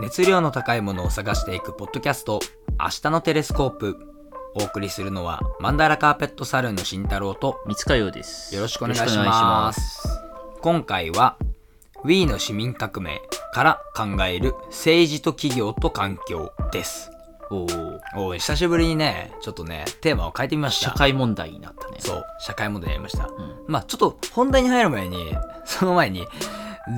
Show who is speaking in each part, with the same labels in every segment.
Speaker 1: 熱量の高いものを探していくポッドキャスト、明日のテレスコープ。お送りするのは、マンダラカーペットサルーンの慎太郎と、
Speaker 2: 三塚洋です。
Speaker 1: よろしくお願いします。今回は、Wii の市民革命から考える政治と企業と環境です。
Speaker 2: おー
Speaker 1: おい、久しぶりにね、ちょっとね、テーマを変えてみました。
Speaker 2: 社会問題になったね。
Speaker 1: そう、社会問題やりました。
Speaker 2: ん
Speaker 1: まあちょっと本題に入る前に、その前に、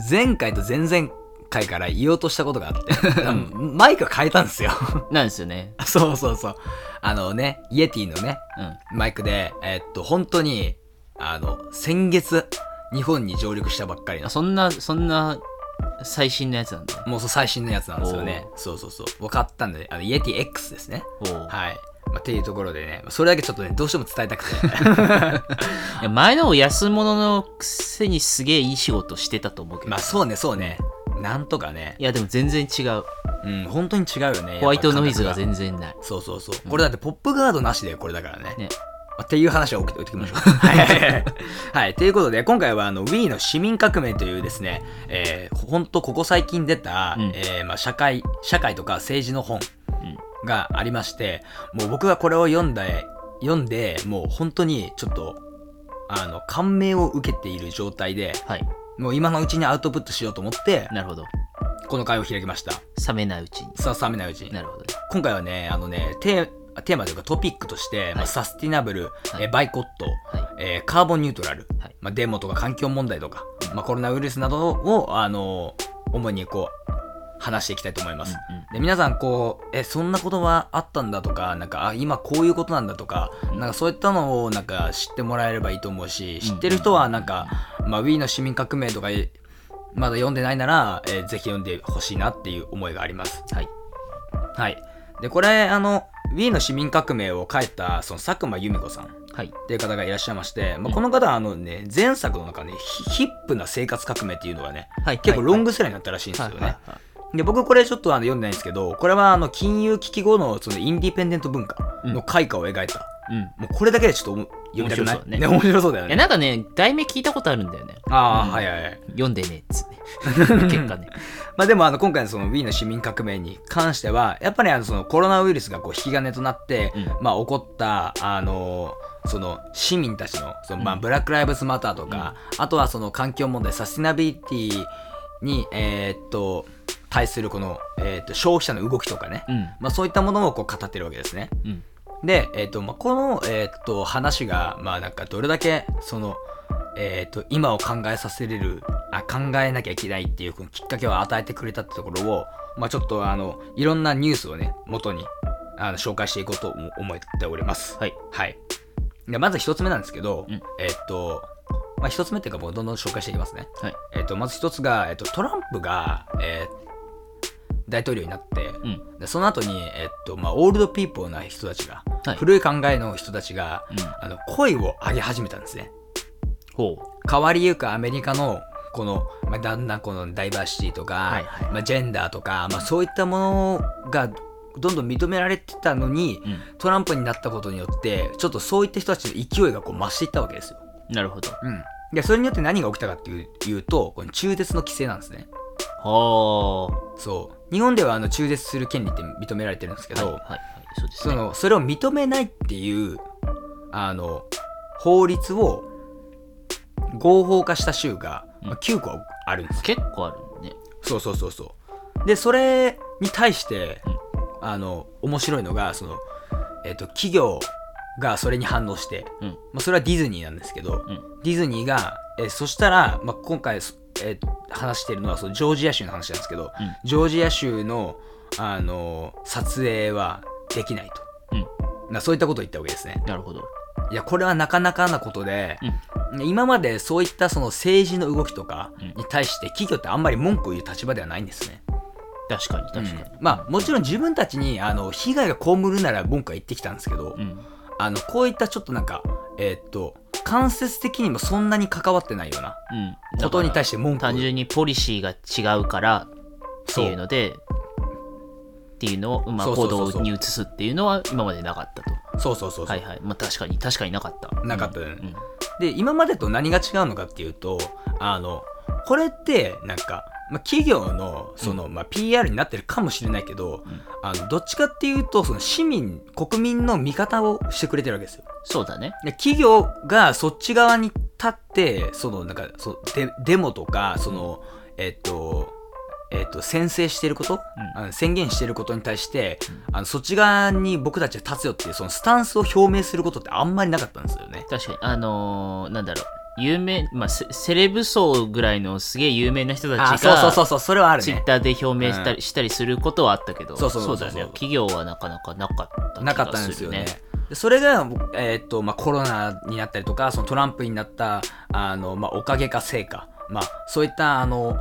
Speaker 1: 前回と前々回から言おうとしたことがあって、マイク変えたんですよ。
Speaker 2: なんですよね。
Speaker 1: そうそうそう。あのね、イエティのね、
Speaker 2: うん。
Speaker 1: マイクで、えっと、本当に、あの、先月、日本に上陸したばっかりの
Speaker 2: あ、そんな、そんな最新のやつなんだ。
Speaker 1: もうそう最新のやつなんですよね。そうそうそう。分かったんで、あの、イエティ X ですね。はい。まあ、っていうところでね、それだけちょっとね、どうしても伝えたくて。
Speaker 2: いや前の安物のくせにすげえいい仕事してたと思うけど。
Speaker 1: まあ、そうね、そうね。なんとかね。
Speaker 2: いや、でも全然違う。
Speaker 1: うん、本当に違うよね。
Speaker 2: ホワイトノイズが全然ない。
Speaker 1: そうそうそう。これだってポップガードなしでこれだからね。
Speaker 2: ね。
Speaker 1: まあっていう話は置いておきましょう。はいはい。ということで、今回はあの Wii の市民革命というですね、えー、ほんとここ最近出た、
Speaker 2: うん
Speaker 1: えーまあ、社会、社会とか政治の本
Speaker 2: うん。
Speaker 1: がありまして、もう僕がこれを読んで、読んで、もう本当にちょっと、あの、感銘を受けている状態で、
Speaker 2: はい。
Speaker 1: もう今のうちにアウトプットしようと思って、
Speaker 2: なるほど。
Speaker 1: この会を開きました。
Speaker 2: 冷めないうちに。
Speaker 1: さあ、冷めないうちに。
Speaker 2: なるほどね。
Speaker 1: 今回はね、あのね、テーテーマというかトピックとして、まあ、サスティナブル、
Speaker 2: はい
Speaker 1: えーバイコット、
Speaker 2: はい。
Speaker 1: えーカーボンニュートラル、
Speaker 2: はい
Speaker 1: まあ、デモとか環境問題とか、まあ、コロナウイルスなどを、あの主にこう、話していきたいと思います。
Speaker 2: うんうん
Speaker 1: で皆さんこうえそんなことはあったんだとかなんかあ今こういうことなんだとかなんかそういったのをなんか知ってもらえればいいと思うし知ってる人はなんか、まあ、Wii の市民革命とかえまだ読んでないなら、えーぜひ読んでほしいなっていう思いがあります。
Speaker 2: はい。
Speaker 1: はい。で、これ、あの、Wii の市民革命を書いた、その佐久間由美子さんっ
Speaker 2: はい。
Speaker 1: ていう方がいらっしゃいまして、まあ、この方は、あのね、前作の中ね、ヒヒップな生活革命っていうのがね、
Speaker 2: はい。
Speaker 1: 結構ロン
Speaker 2: グ
Speaker 1: グセラーになったらしいんですよね。
Speaker 2: はいはいはい
Speaker 1: で、僕これちょっとあの読んでないんですけど、これはあの、金融危機後のそのインディペンデント文化の開花を描いた。
Speaker 2: うん。
Speaker 1: もうこれだけでちょっと読みたくない
Speaker 2: 面白そうだね
Speaker 1: ね、面白そうだよね。
Speaker 2: なんかね、題名聞いたことあるんだよね。
Speaker 1: ああ、はいはいはい。
Speaker 2: 読んでねっつって。結果ね。
Speaker 1: まあでもあの今回のその Wii の市民革命に関してはやっぱりあのそのコロナウイルスがこう引き金となって、
Speaker 2: うん
Speaker 1: まあ起こったあのその市民たちのそのまあ
Speaker 2: うん
Speaker 1: ブラック・ライブズ・マターとか、あとはその環境問題サスティナビリティにえーっと対するこの、えーっと消費者の動きとかね、
Speaker 2: うん。
Speaker 1: まあ、そういったものをこう語ってるわけですね。
Speaker 2: うん。
Speaker 1: で、えーとまあ、この、えー、と話が、まあ、なんかどれだけその、えー、と今を考えさせれるあ考えなきゃいけないっていうきっかけを与えてくれたってところを、まあ、ちょっとあのいろんなニュースをね元にあの紹介していこうと思思っております。
Speaker 2: はい。
Speaker 1: はい、でまず一つ目なんですけど、
Speaker 2: うん
Speaker 1: えっ、と、まあ、一つ目っていうかもうどんどん紹介していきますね。
Speaker 2: はい。
Speaker 1: えっ、とまず一つが、えー、とトランプが、えー大統領になって、
Speaker 2: うん。
Speaker 1: でその後に、えっとまあ、オールドピーポーな人たちが、
Speaker 2: はい
Speaker 1: 古い考えの人たちが、
Speaker 2: うん。
Speaker 1: あの声を上げ始めたんですね
Speaker 2: ほ
Speaker 1: 変わりゆくアメリカのこの、まあ、だんだんこのダイバーシティとか、
Speaker 2: はいはい
Speaker 1: まあ、ジェンダーとか、まあ、そういったものがどんどん認められてたのに、
Speaker 2: う。うん。
Speaker 1: トランプになったことによってちょっとそういった人たちの勢いがこう増していったわけですよ、
Speaker 2: なるほど。
Speaker 1: うん、でそれによって何が起きたかっていういうとこの中絶の規制なんですね
Speaker 2: はあ。
Speaker 1: そう日本ではあの中絶する権利って認められてるんですけど、
Speaker 2: はい、はい、はい。そうですね。
Speaker 1: そのそれを認めないっていうあの法律を合法化した州が、まあ、9個あるんですよ
Speaker 2: 結構あるね。
Speaker 1: そうそうそうそうでそれに対して、あの面白いのがその、えっと企業がそれに反応して、
Speaker 2: うん。
Speaker 1: まあ、それはディズニーなんですけど、
Speaker 2: うん。
Speaker 1: ディズニーが、えそしたら、まあ、今回、えー話しているのはそのジョージア州の話なんですけど、
Speaker 2: うん
Speaker 1: ジョージア州の、あの撮影はできないと、
Speaker 2: うん。
Speaker 1: なそういったことを言ったわけですね
Speaker 2: なるほど。
Speaker 1: いやこれはなかなかなことで、今までそういったその政治の動きとか
Speaker 2: うん
Speaker 1: に対して企業ってあんまり文句を言う立場ではないんですね、
Speaker 2: 確かに、確かに。
Speaker 1: うんまあもちろん自分たちにあの被害が被るなら文句は言ってきたんですけど、
Speaker 2: うん。
Speaker 1: あのこういったちょっとなんかえーっと間接的にもそんなに関わってないような
Speaker 2: うん。
Speaker 1: ことに対
Speaker 2: し
Speaker 1: して文句を
Speaker 2: 単純にポリシーが違うからっていうので、っていうのを、まあ、行動に移すっていうのは今までなかったと。
Speaker 1: そうそうそうそう、
Speaker 2: はいはい。まあ確かに、確かになかった。
Speaker 1: なかったよね
Speaker 2: うん。
Speaker 1: で今までと何が違うのかっていうとあのこれってなんかまあ、企業のその、まあ、PR になってるかもしれないけど、あのどっちかっていうとその市民国民の味方をしてくれてるわけですよ
Speaker 2: そうだね。
Speaker 1: で企業がそっち側に立ってそのなんかそうデデモとかその、えっとえっと宣誓してること、あの宣言してることに対して、あのそっち側に僕たちは立つよっていうそのスタンスを表明することってあんまりなかったんですよね。
Speaker 2: 確かに。あのーなんだろう。有名、まあ、セセレブ層ぐらいのすげえ有名な人た
Speaker 1: あ
Speaker 2: ちが、
Speaker 1: そうそうそうそれはあるね。
Speaker 2: ツイッターで表明したり,、したりすることはあったけど、
Speaker 1: そうそうそう
Speaker 2: ね。企業はなかなかなかった気
Speaker 1: なか
Speaker 2: が
Speaker 1: ったんですよね。それが、えーっとまあ、コロナになったりとかそのトランプになったあの、まあ、おかげかせいか、まあ、そういったあの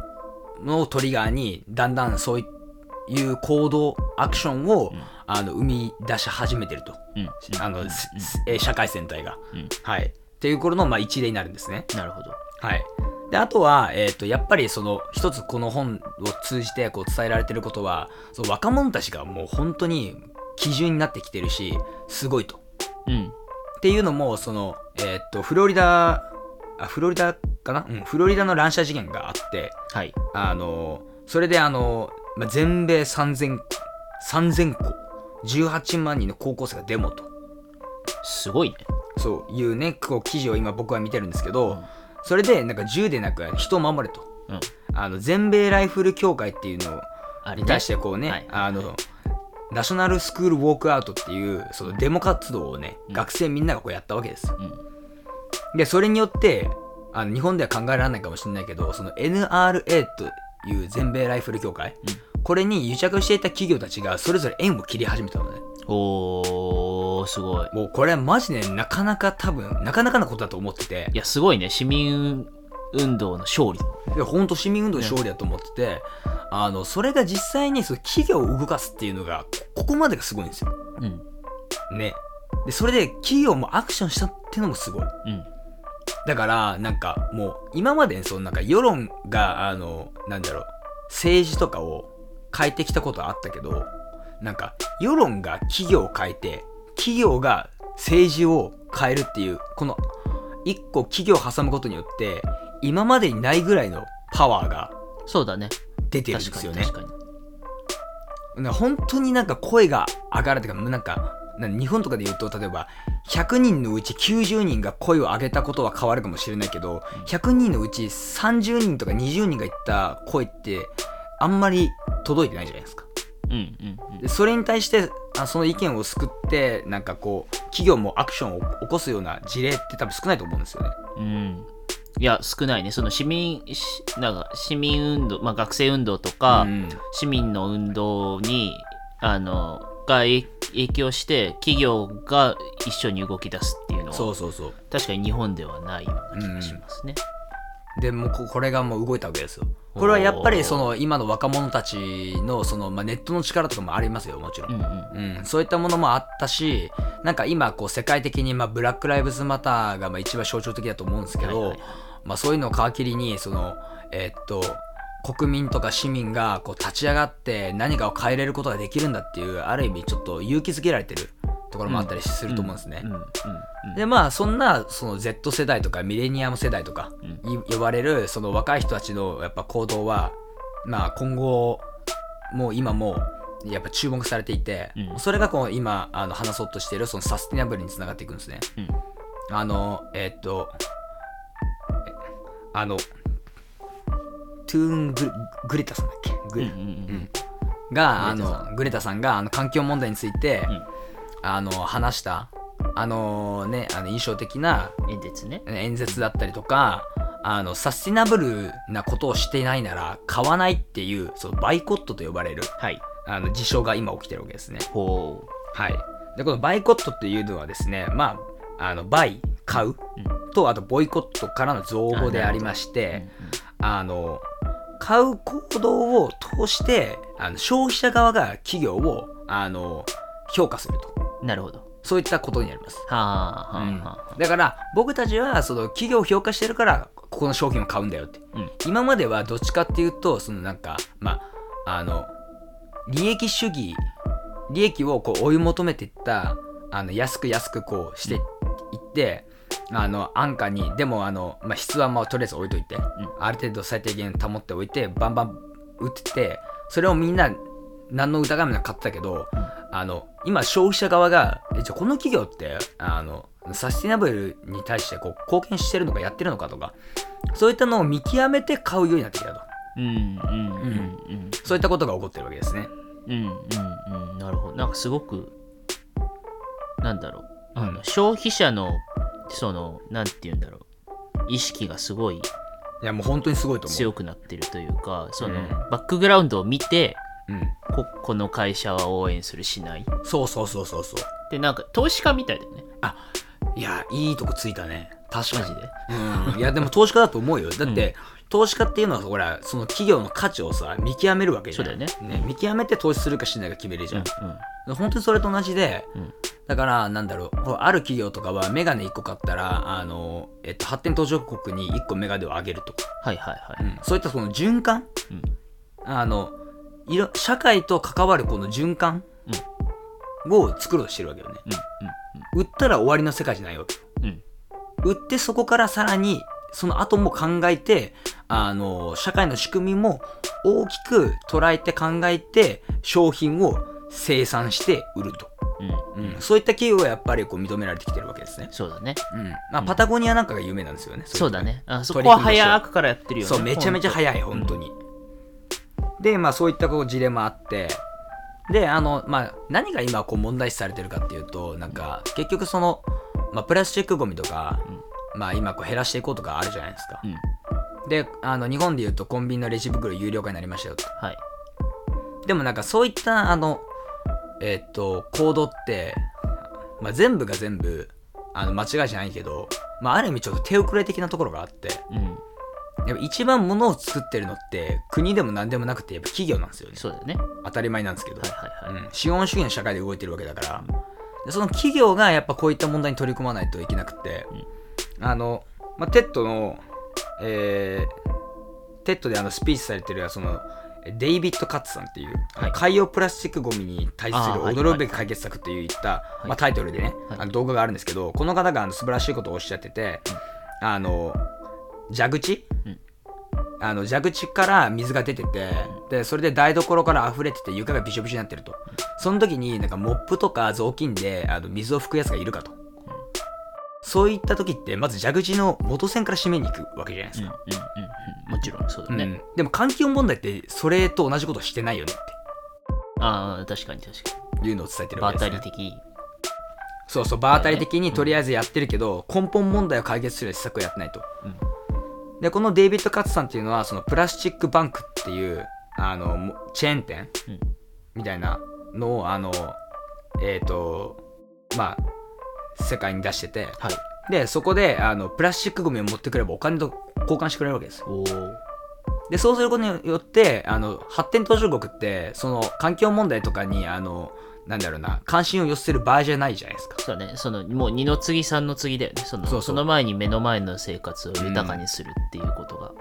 Speaker 1: のをトリガーにだんだんそういう行動アクションを、あの生み出し始めてると、
Speaker 2: うん。
Speaker 1: あの、すすえー社会全体が、
Speaker 2: うん。
Speaker 1: はいっていう頃の、まあ、一例になるんですね。
Speaker 2: なるほど。
Speaker 1: はい。で、あとは、えっ、と、やっぱりその、一つこの本を通じてこう伝えられてることは、その若者たちがもう本当に基準になってきてるし、すごいと。
Speaker 2: うん。
Speaker 1: っていうのも、その、えっ、と、フロリダ、あ、フロリダかな？うん、フロリダの乱射事件があって、
Speaker 2: はい。
Speaker 1: あの、それであの、まあ、全米3000、3000個、18万人の高校生がデモと。
Speaker 2: すごいね。
Speaker 1: そういうね、こう記事を今僕は見てるんですけど、
Speaker 2: うん
Speaker 1: それでなんか銃でなく人を守れと。
Speaker 2: うん。
Speaker 1: あの全米ライフル協会っていうのに対してこうね、
Speaker 2: はい
Speaker 1: あのナショナルスクールウォークアウトっていうそのデモ活動をね、学生みんながこうやったわけです。
Speaker 2: うん。
Speaker 1: で、それによって、あの日本では考えられないかもしれないけど、その NRA という全米ライフル協会、これに癒着していた企業たちがそれぞれ縁を切り始めたのね。
Speaker 2: おー、すごい。
Speaker 1: もうこれはマジでなかなか多分、なかなかなことだと思ってて
Speaker 2: い、や、すごいね。市民運動の勝利。
Speaker 1: いや本当市民運動の勝利だと思ってて、あのそれが実際にその企業を動かすっていうのがここまでがすごいんですよ。
Speaker 2: うん。
Speaker 1: ね。でそれで企業もアクションしたっていうのもすごい。
Speaker 2: うん。
Speaker 1: だからなんかもう今までそのなんか世論があのなんだろう政治とかを変えてきたことはあったけどなんか世論が企業を変えて企業が政治を変えるっていうこの一個企業を挟むことによって今までにないぐらいのパワーが
Speaker 2: そうだね。
Speaker 1: 出てるんですよね。
Speaker 2: に確かに。
Speaker 1: な本当になんか声が上がるというかなんかな日本とかで言うと例えば100人のうち90人が声を上げたことは変わるかもしれないけど100人のうち30人とか20人が言った声ってあんまり届いてないじゃないですか。
Speaker 2: うんうんうん。
Speaker 1: でそれに対してあその意見を救ってなんかこう企業もアクションを起こすような事例って多分少ないと思うんですよね。
Speaker 2: うん。いや、少ないね。その市民、しなんか市民運動、まあ学生運動とか、
Speaker 1: うん
Speaker 2: 市民の運動に、あの、が影影響して、企業が一緒に動き出すっていうのは、
Speaker 1: そうそうそう。
Speaker 2: 確かに日本ではないような気がしますね。
Speaker 1: でもうここれがもう動いたわけですよ。これはやっぱりその今の若者たちのその、まあ、ネットの力とかもありますよもちろん。
Speaker 2: うんうん。
Speaker 1: うん、そういったものもあったしなんか今こう世界的に、まあ、ブラック・ライブズ・マターがまあ一番象徴的だと思うんですけど、
Speaker 2: はいはい
Speaker 1: まあ、そういうのを皮切りにその、えーっと国民とか市民がこう立ち上がって何かを変えれることができるんだっていうある意味ちょっと勇気づけられてるところもあったりすると思うんですね。でまあそんなその Z 世代とかミレニアム世代とかい呼ばれるその若い人たちのやっぱ行動はまあ今後もう今もやっぱ注目されていて、
Speaker 2: うん。
Speaker 1: それがこう今あの話そうとしているそのサスティナブルにつながっていくんですね。
Speaker 2: うん。
Speaker 1: あのえーっとえあのトゥーンググレタさんだっけ？グレ,、
Speaker 2: うんうんうん。
Speaker 1: があのグレタさんがあの環境問題について、
Speaker 2: うん
Speaker 1: あの話したあのねあの印象的な
Speaker 2: 演説ね。
Speaker 1: 演説だったりとかあのサスティナブルなことをしていないなら買わないっていうそのバイコットと呼ばれる
Speaker 2: はい。
Speaker 1: あの事象が今起きてるわけですね。
Speaker 2: ほ
Speaker 1: はい、でこのバイコットっていうのはですねまああのバイ買うとあとボイコットからの造語でありましてあの買う行動を通してあの消費者側が企業をあの評価すると
Speaker 2: うんなるほど。
Speaker 1: そういったことになります。
Speaker 2: はあ、はあ、はあ。
Speaker 1: だから僕たちはその企業を評価してるからここの商品を買うんだよって
Speaker 2: うん。
Speaker 1: 今まではどっちかっていうとそのなんかまああの利益主義利益をこう追い求めていったあの安く安くこうしていってあの安価にでもあの、まあ、質はまあとりあえず置いといて、ある程度最低限保っておいてバンバン売っててそれをみんな何の疑いもなく買ってたけど、あの今消費者側がえじゃあこの企業ってあのサスティナブルに対してこう貢献してるのかやってるのかとかそういったのを見極めて買うようになってきたと。
Speaker 2: うんうんうん
Speaker 1: そういったことが起こってるわけですね。
Speaker 2: うんうんうん。うんなるほど。なんかすごくなんだろう。あの、
Speaker 1: うん
Speaker 2: 消費者のそのなんて言うんだろう。意識がすごい
Speaker 1: いやもう本当にすごいと思う。
Speaker 2: 強くなってるというかその、
Speaker 1: うん。
Speaker 2: バックグラウンドを見て
Speaker 1: うん、
Speaker 2: ここの会社は応援するしない。
Speaker 1: そうそうそうそうそう。
Speaker 2: でなんか投資家みたいだよね。
Speaker 1: あいやいいとこついたね。確かに。
Speaker 2: で？
Speaker 1: うん、いやでも投資家だと思うよ。だって、投資家っていうのはほらその企業の価値をさ見極めるわけじゃん。
Speaker 2: そうだよ
Speaker 1: ね。見極めて投資するかしないか決めるじゃん、
Speaker 2: うん
Speaker 1: 本当にそれと同じで、
Speaker 2: うん。
Speaker 1: だからなんだろうある企業とかはメガネ1個買ったらあの、えっと、発展途上国に1個メガネをあげると。か、
Speaker 2: はいはいはい、
Speaker 1: うん。そういったその循環？
Speaker 2: うん。
Speaker 1: あのいろ社会と関わるこの循環を作ろうとしてるわけよね、売ったら終わりの世界じゃないわけよ。
Speaker 2: うん。うん
Speaker 1: 売ってそこからさらにその後も考えてあの社会の仕組みも大きく捉えて考えて商品を生産して売ると、
Speaker 2: うん。うん。
Speaker 1: うん、そういった企業がやっぱりこう認められてきてるわけですね、
Speaker 2: そうだね。
Speaker 1: うん。まあ、パタゴニアなんかが有名なんですよね。
Speaker 2: そうだね。あそこは早くからやってるよね。
Speaker 1: そうめちゃめちゃ早い本当に、でまあそういったこう事例もあって。であのまあ何が今こう問題視されてるかっていうとなんか結局その、まあ、プラスチックゴミとか、まあ今こう減らしていこうとかあるじゃないですか、
Speaker 2: うん。
Speaker 1: であの日本でいうとコンビニのレジ袋有料化になりましたよと。
Speaker 2: はい。
Speaker 1: でもなんかそういったあのえっと行動って、まあ、全部が全部あの間違いじゃないけど、まあ、ある意味ちょっと手遅れ的なところがあって。
Speaker 2: うん
Speaker 1: やっぱ一番物を作ってるのって国でも何でもなくてやっぱ企業なんですよね。
Speaker 2: そうだよね。
Speaker 1: 当たり前なんですけど、
Speaker 2: はいはいはい、
Speaker 1: うん、資本主義の社会で動いてるわけだから。でその企業がやっぱこういった問題に取り組まないといけなくて、あの、まあ、 TEDの、えー TEDであのスピーチされてるそのデイビッド・カッツさんっていう、
Speaker 2: はい。
Speaker 1: 海洋プラスチックゴミに対する驚くべき解決策といった、
Speaker 2: い。
Speaker 1: まあ、タイトルでね、
Speaker 2: はい。
Speaker 1: あの動画があるんですけどこの方があの素晴らしいことをおっしゃってて、あの蛇口、
Speaker 2: うん。
Speaker 1: あの蛇口から水が出てて、でそれで台所から溢れてて床がびしょびしょになってると、その時になんかモップとか雑巾であの水を拭くやつがいるかと、そういった時ってまず蛇口の元線から閉めに行くわけじゃないですか、
Speaker 2: うんうんうんうん。もちろんそうだね、
Speaker 1: うん。でも環境問題ってそれと同じことしてないよね
Speaker 2: ああ確かに確か
Speaker 1: っていうのを伝えてるわけです、ね、
Speaker 2: 当たり的
Speaker 1: そうそう場当たり的にとりあえずやってるけど、根本問題を解決する施策をやってないと、
Speaker 2: うん
Speaker 1: でこのデイビッド・カッツさんっていうのはそのプラスチックバンクっていうあのもチェーン店
Speaker 2: うん。
Speaker 1: みたいなのをあのえっ、とまあ世界に出してて。
Speaker 2: はい。
Speaker 1: でそこであのプラスチックゴミを持ってくればお金と交換してくれるわけですよ。でそうすることによってあの発展途上国ってその環境問題とかにあのなんだろうな関心を寄せる場合じゃないじゃないですか。
Speaker 2: そうだねそのもう二の次三の次だよね。その
Speaker 1: そうそう。
Speaker 2: その前に目の前の生活を豊かにするっていうことが、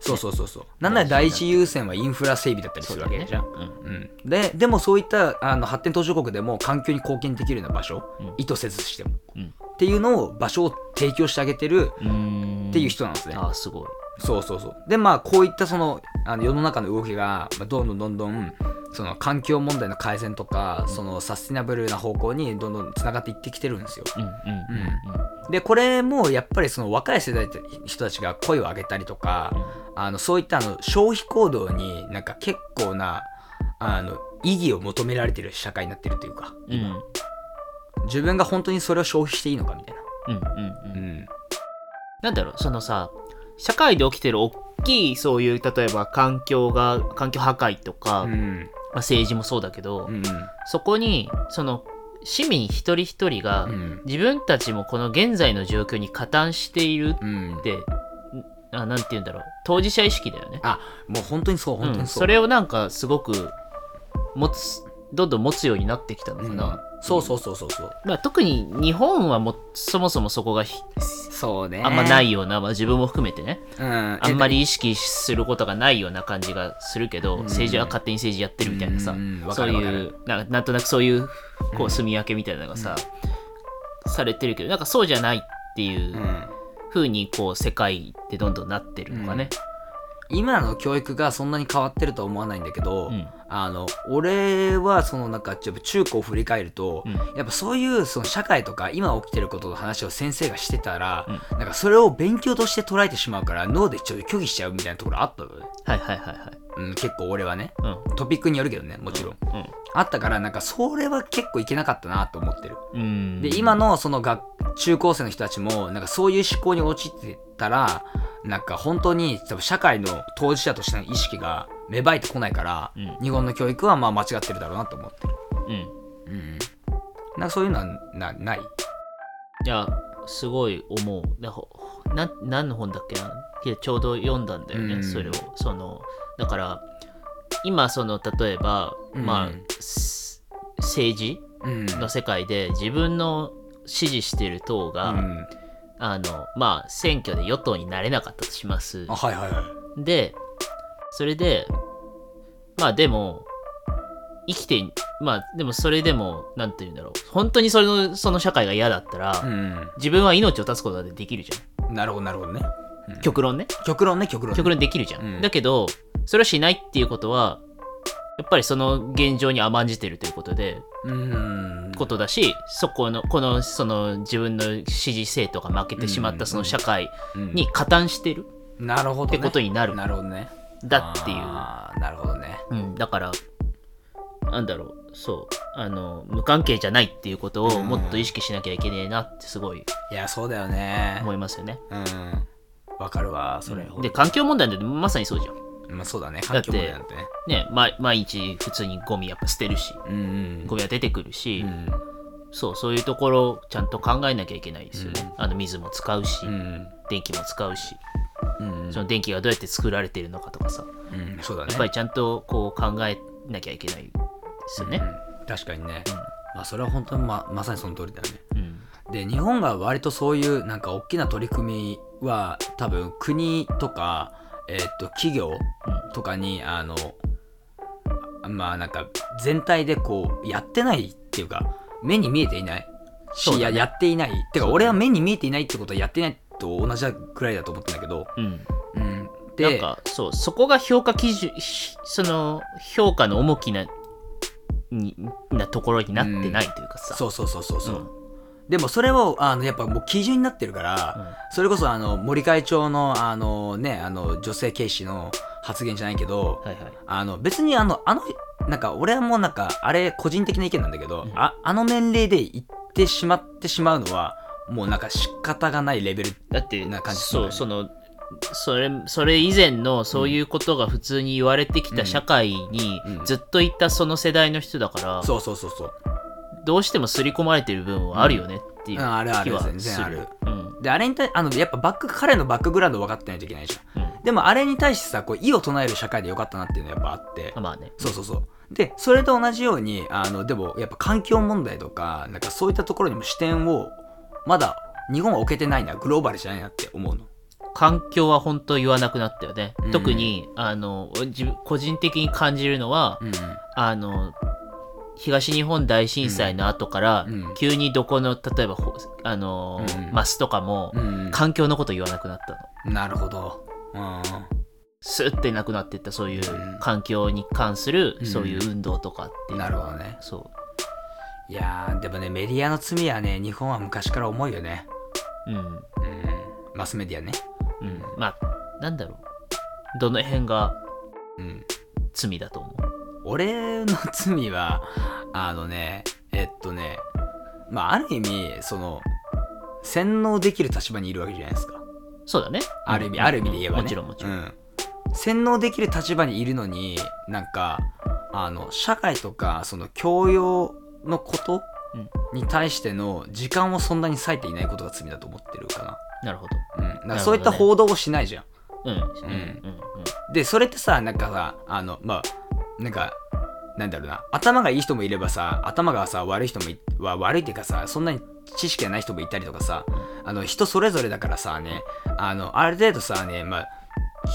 Speaker 1: そうそうそうそう。なんなら第一優先はインフラ整備だったりするわけじゃん、
Speaker 2: うん。
Speaker 1: うん、ででもそういったあの発展途上国でも環境に貢献できるような場所、
Speaker 2: うん。
Speaker 1: 意図せずしても、
Speaker 2: うん。
Speaker 1: っていうのを場所を提供してあげてる
Speaker 2: うーん
Speaker 1: っていう人なんですね、
Speaker 2: ああすごい
Speaker 1: そうそうそう。でまあこういったそのあの世の中の動きが、まあ、どんどんどんどんその環境問題の改善とかそのサスティナブルな方向にどんどんつながっていってきてるんですよ。
Speaker 2: うんうんうん
Speaker 1: でこれもやっぱりその若い世代の人たちが声を上げたりとか、あのそういったあの消費行動になんか結構なあの意義を求められてる社会になってるというか
Speaker 2: うん。うん
Speaker 1: 自分が本当にそれを消費していいのかみたいな、
Speaker 2: うんうんうん。
Speaker 1: うん、
Speaker 2: なんだろうそのさ社会で起きてる大きいそういう例えば環境が環境破壊とか、ま
Speaker 1: うん。
Speaker 2: あ、政治もそうだけど、
Speaker 1: うん
Speaker 2: そこにその市民一人一人が、
Speaker 1: うん。
Speaker 2: 自分たちもこの現在の状況に加担している
Speaker 1: うん。
Speaker 2: って、あなんて言うんだろう。当事者意識だよね、
Speaker 1: あもう本当にそう本当
Speaker 2: うん、
Speaker 1: にそう、
Speaker 2: それをなんかすごく持つどんどん持つようになってきたのかな、
Speaker 1: うんそうそうそうそうそう。
Speaker 2: まあ、特に日本はもそもそもそこがひ
Speaker 1: そうね。
Speaker 2: あんまないような、まあ、自分も含めてね。
Speaker 1: うん。
Speaker 2: あんまり意識することがないような感じがするけど、政治は勝手に政治やってるみたいなさ、
Speaker 1: うん。わ
Speaker 2: そういうななんとなくそういうこう住み分けみたいなのがさ、されてるけどなんかそうじゃないっっていううん。風にこう世界ってどんどんなってるのかね。
Speaker 1: 今の教育がそんなに変わってるとは思わないんだけど、
Speaker 2: うん。
Speaker 1: あの俺はそのなんかちょっと中高を振り返ると、
Speaker 2: うん。
Speaker 1: やっぱそういうその社会とか今起きてることの話を先生がしてたら、なんかそれを勉強として捉えてしまうから脳でちょっと拒否しちゃうみたいなところあった？のね、
Speaker 2: はいはいはいはい。
Speaker 1: うん、結構俺はね
Speaker 2: うん
Speaker 1: トピックによるけどねもちろん、あったからなんかそれは結構いけなかったなと思ってる
Speaker 2: うん。うん。
Speaker 1: で今のその学中高生の人たちもなんかそういう思考に陥ってたらなんか本当に多分社会の当事者としての意識が芽生えてこないから、
Speaker 2: うん
Speaker 1: 日本の教育はまあ間違ってるだろうなと思ってる
Speaker 2: うん。
Speaker 1: うんなんかそういうのはなない？
Speaker 2: いや、すごい思う。な何の本だっけな？ちょうど読んだんだよね、
Speaker 1: うん
Speaker 2: それを。その、だから、今、その、例えば、
Speaker 1: うん。
Speaker 2: まあ、す政治
Speaker 1: うん。
Speaker 2: の世界で自分の支持してる党が、
Speaker 1: うん。
Speaker 2: あの、まあ、選挙で与党になれなかったとします。
Speaker 1: あ。はいはいはい。
Speaker 2: で、それで、まあでも、生きて、まあでもそれでも、なんて言うんだろう。本当にそれの、その社会が嫌だったら、
Speaker 1: うん。
Speaker 2: 自分は命を絶つことができるじゃん。
Speaker 1: なるほどなるほどね、うん。
Speaker 2: 極論ね。
Speaker 1: 極論ね極論ね。
Speaker 2: 極論できるじゃん。だけど、それをしないっていうことは、やっぱりその現状に甘んじてるということで、
Speaker 1: うん。
Speaker 2: ことだし、そこの、この、その自分の支持政党が負けてしまったその社会
Speaker 1: うん。
Speaker 2: に加担してる
Speaker 1: なるほど、ね、
Speaker 2: ってことになる。
Speaker 1: なるほどね。
Speaker 2: だっていう。
Speaker 1: なるほどね。
Speaker 2: うん、だから、なんだろう、そう、あの、無関係じゃないっていうことをもっと意識しなきゃいけねえなってすごい
Speaker 1: いやそうだよね。
Speaker 2: 思いますよね。
Speaker 1: うん。わかるわそれ、
Speaker 2: で、環境問題なんてまさにそうじゃん。
Speaker 1: まあそうだね。
Speaker 2: だって
Speaker 1: 環境問題なんてね。
Speaker 2: ね、ま、毎日普通にゴミやっぱ捨てるし、
Speaker 1: うんうん。
Speaker 2: ゴミは出てくるし、
Speaker 1: うん
Speaker 2: そう、そういうところちゃんと考えなきゃいけないですよね。あの、水も使うし、
Speaker 1: うん
Speaker 2: 電気も使うし、
Speaker 1: うん
Speaker 2: その電気がどうやって作られてるのかとかさ、
Speaker 1: うんそうだね。
Speaker 2: やっぱりちゃんとこう考えなきゃいけないですよね。
Speaker 1: うん確かにね、まあそれは本当にままさにその通りだよね。
Speaker 2: うん。
Speaker 1: で日本が割とそういうなんか大きな取り組みは多分国とか、えーっと企業とかにあのまあなんか全体でこうやってないっていうか目に見えていない。し、
Speaker 2: ね。
Speaker 1: ややっていない。てか俺は目に見えていないってことはやっていないと同じくらいだと思ってんだけど、
Speaker 2: うん。
Speaker 1: うん、
Speaker 2: なん
Speaker 1: で
Speaker 2: かそうそこが評価基準ひその評価の重きなになところになってないというかさ、
Speaker 1: そうそうそうそうそう、
Speaker 2: うん
Speaker 1: でもそれをあのやっぱもう基準になってるから、それこそあの森会長のあのねあの女性軽視の発言じゃないけど、
Speaker 2: はいはい。
Speaker 1: あの別にあのあのなんか俺はもうなんかあれ個人的な意見なんだけど、ああの年齢で言ってしまってしまうのはもうなんか仕方がないレベル
Speaker 2: だって
Speaker 1: な感じ
Speaker 2: そうそのそれそれ以前のそういうことが普通に言われてきた社会に
Speaker 1: うん。
Speaker 2: ずっといたその世代の人だから、
Speaker 1: そうそうそうそう
Speaker 2: どうしても刷り込まれてる部分はあるよねっていう気
Speaker 1: うんあるある
Speaker 2: は
Speaker 1: 全然
Speaker 2: す
Speaker 1: ある。
Speaker 2: うん。
Speaker 1: であれに対あのやっぱバック彼のバックグラウンド分かってないといけないじゃん。
Speaker 2: うん。
Speaker 1: でもあれに対してさこう異を唱える社会でよかったなっていうのはやっぱあって。
Speaker 2: まあね。
Speaker 1: そうそうそう。でそれと同じようにあのでもやっぱ環境問題とかなんかそういったところにも視点をまだ日本は置けてないなグローバルじゃないなって思うの。
Speaker 2: 環境は本当言わなくなったよね、
Speaker 1: うん。
Speaker 2: 特にあの自分個人的に感じるのは、
Speaker 1: うん。
Speaker 2: あの東日本大震災の後から、
Speaker 1: うん
Speaker 2: 急にどこの例えばほあのー
Speaker 1: うん。
Speaker 2: マスとかも、
Speaker 1: うん。
Speaker 2: 環境のこと言わなくなったの。
Speaker 1: なるほど。うん
Speaker 2: スッてなくなってったそういう
Speaker 1: うん。
Speaker 2: 環境に関する、
Speaker 1: うん。
Speaker 2: そういう運動とかって。いう
Speaker 1: なるほどね。
Speaker 2: そ
Speaker 1: いやーでもねメディアの罪はね日本は昔から重いよね。
Speaker 2: ううん。
Speaker 1: うん。マスメディアね。
Speaker 2: うん。まあなんだろう。どの辺が
Speaker 1: うん。
Speaker 2: 罪だと思う？
Speaker 1: 俺の罪はあのねえっとねまあある意味その洗脳できる立場にいるわけじゃないですか。
Speaker 2: そうだね。
Speaker 1: ある意味、
Speaker 2: うん。
Speaker 1: ある意味で言えばね。
Speaker 2: もちろんもちろん、
Speaker 1: うん、洗脳できる立場にいるのになんかあの社会とかその教養のこと
Speaker 2: うん。
Speaker 1: に対しての時間をそんなに割いていないことが罪だと思ってるか
Speaker 2: な。るほ
Speaker 1: な,、うん、だかそういった報道をしないじゃん、
Speaker 2: どうん。うん。うん。うん。
Speaker 1: でそれってさなんかさあのまあなんかなんだろうな。頭がいい人もいればさ頭がさ悪い人もいは悪いっていうかさそんなに知識がない人もいたりとかさあの人それぞれだからさねあのある程度さねまあ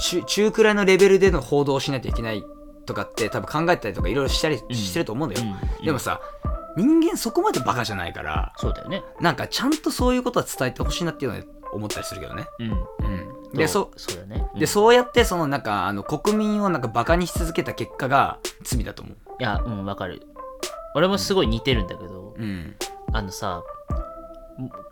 Speaker 1: 中中くらいのレベルでの報道をしないといけないとかって多分考えたりとかいろいろしたり
Speaker 2: うん。
Speaker 1: してると思うんだよ、
Speaker 2: うん。うん。
Speaker 1: でもさ人間そこまでバカじゃないから
Speaker 2: そうだよね。
Speaker 1: なんかちゃんとそういうことは伝えてほしいなっていうのは思ったりするけどね。
Speaker 2: うん。
Speaker 1: うん、でそ
Speaker 2: そうだね。
Speaker 1: でそうやってそのなんかあの国民をなんかバカにし続けた結果が罪だと思う。
Speaker 2: いやうんわかる。俺もすごい似てるんだけど、
Speaker 1: うん。
Speaker 2: あのさ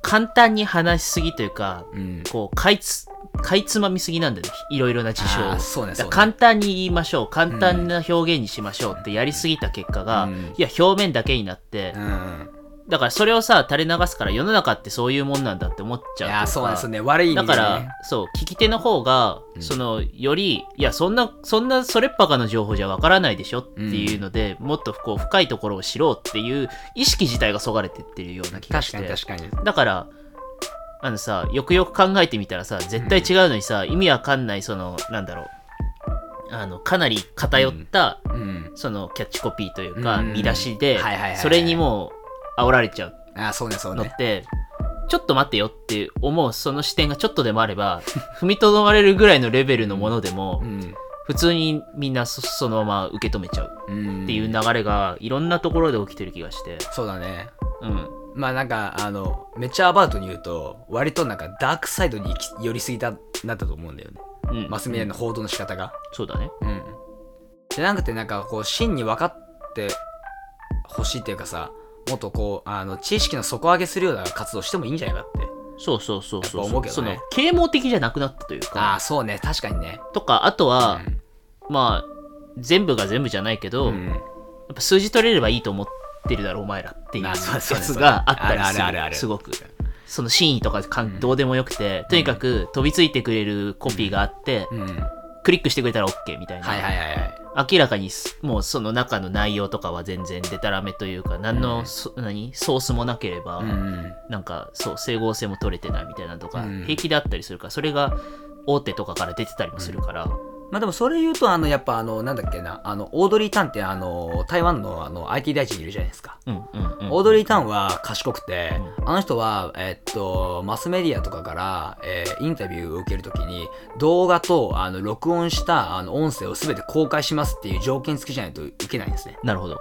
Speaker 2: 簡単に話しすぎというか
Speaker 1: うん、
Speaker 2: こうかいつかいつまみすぎなんだよね。いろいろな事象を。
Speaker 1: そうね
Speaker 2: だ
Speaker 1: そうね。
Speaker 2: 簡単に言いましょう。簡単な表現にしましょうってやりすぎた結果が、
Speaker 1: うん。
Speaker 2: いや表面だけになって、
Speaker 1: うん、
Speaker 2: だからそれをさ垂れ流すから世の中ってそういうもんなんだって思っちゃうとい
Speaker 1: やそうなんですよね。悪い意味で、ね、
Speaker 2: だから、そう、聞き手の方が、
Speaker 1: うん。
Speaker 2: その、より、いや、そんな、そんな、それっぱかの情報じゃわからないでしょっていうので、もっとこう、深いところを知ろうっていう意識自体がそがれてってるような気がし
Speaker 1: 確
Speaker 2: て。
Speaker 1: かに確かに。
Speaker 2: だから、あのさ、よくよく考えてみたらさ、絶対違うのにさ、意味わかんない、その、なんだろう、あの、かなり偏った、
Speaker 1: うん、
Speaker 2: その、キャッチコピーというか、
Speaker 1: うん。
Speaker 2: 見出しでそれにもう、煽られちゃう
Speaker 1: あそうねそうね。
Speaker 2: のって、ちょっと待ってよって思うその視点がちょっとでもあれば 踏みとどまれるぐらいのレベルのものでも
Speaker 1: うん
Speaker 2: 普通にみんなそそのまま受け止めちゃう
Speaker 1: うん、
Speaker 2: っていう流れがいろんなところで起きてる気がして
Speaker 1: そうだね。
Speaker 2: うん
Speaker 1: まあなんかあのめっちゃアバウトに言うと割となんかダークサイドに行き寄りすぎたなったと思うんだよね。
Speaker 2: うん
Speaker 1: マスメディアの報道の仕方が。
Speaker 2: そうだね
Speaker 1: うん。じゃなくてなんかこう真に分かってほしいっていうかさもっとこうあの知識の底上げするような活動してもいいんじゃないかって。
Speaker 2: そうそうそうそう
Speaker 1: 思うけどね。
Speaker 2: その啓蒙的じゃなくなったという
Speaker 1: あ
Speaker 2: か。
Speaker 1: あそうね。確かにね。
Speaker 2: とかあとは、
Speaker 1: うん
Speaker 2: まあ全部が全部じゃないけど、
Speaker 1: うん。
Speaker 2: やっぱ数字取れればいいと思ってるだろお前らっていうやつがあったりす
Speaker 1: あるあるあ
Speaker 2: すごく。その真意とかかん
Speaker 1: うん。
Speaker 2: どうでもよくて、とにかく飛びついてくれるコピーがあって、
Speaker 1: うん。はい
Speaker 2: クリックしてくれたら OK みたいな、
Speaker 1: はいはいはい。
Speaker 2: 明らかにすもうその中の内容とかは全然デタラメというか何の、
Speaker 1: うん。
Speaker 2: そ何？ソースもなければ、
Speaker 1: うん。
Speaker 2: なんかそう整合性も取れてないみたいなのとか、
Speaker 1: うん。
Speaker 2: 平気であったりするからそれが大手とかから出てたりもするから、
Speaker 1: まあでもそれ言うとあのやっぱあのなんだっけなあのオードリー・タンってあの台湾のあの IT 大臣いるじゃないですか。
Speaker 2: うんうんうん
Speaker 1: オードリー・タンは賢くて、あの人は、えっと、マスメディアとかから、えーインタビューを受けるときに、動画とあの録音したあの音声をすべて公開しますっていう条件付きじゃないといけないんですね。
Speaker 2: なるほど、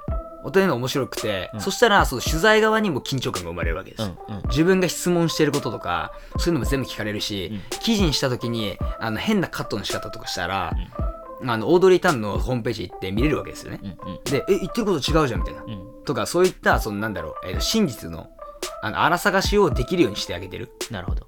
Speaker 1: というのが面白くて、
Speaker 2: うん。
Speaker 1: そしたらその取材側にも緊張感が生まれるわけです。
Speaker 2: うんうん、
Speaker 1: 自分が質問してることとかそういうのも全部聞かれるし、
Speaker 2: うん。
Speaker 1: 記事にした時にあの変なカットの仕方とかしたら、あのオードリー・タンのホームページ行って見れるわけですよね。
Speaker 2: うんうん。
Speaker 1: で、え、言ってること違うじゃんみたいな。
Speaker 2: うん。
Speaker 1: とか、そういった、そのなんだろう、えー真実の、あの、荒探しをできるようにしてあげてる。
Speaker 2: なるほど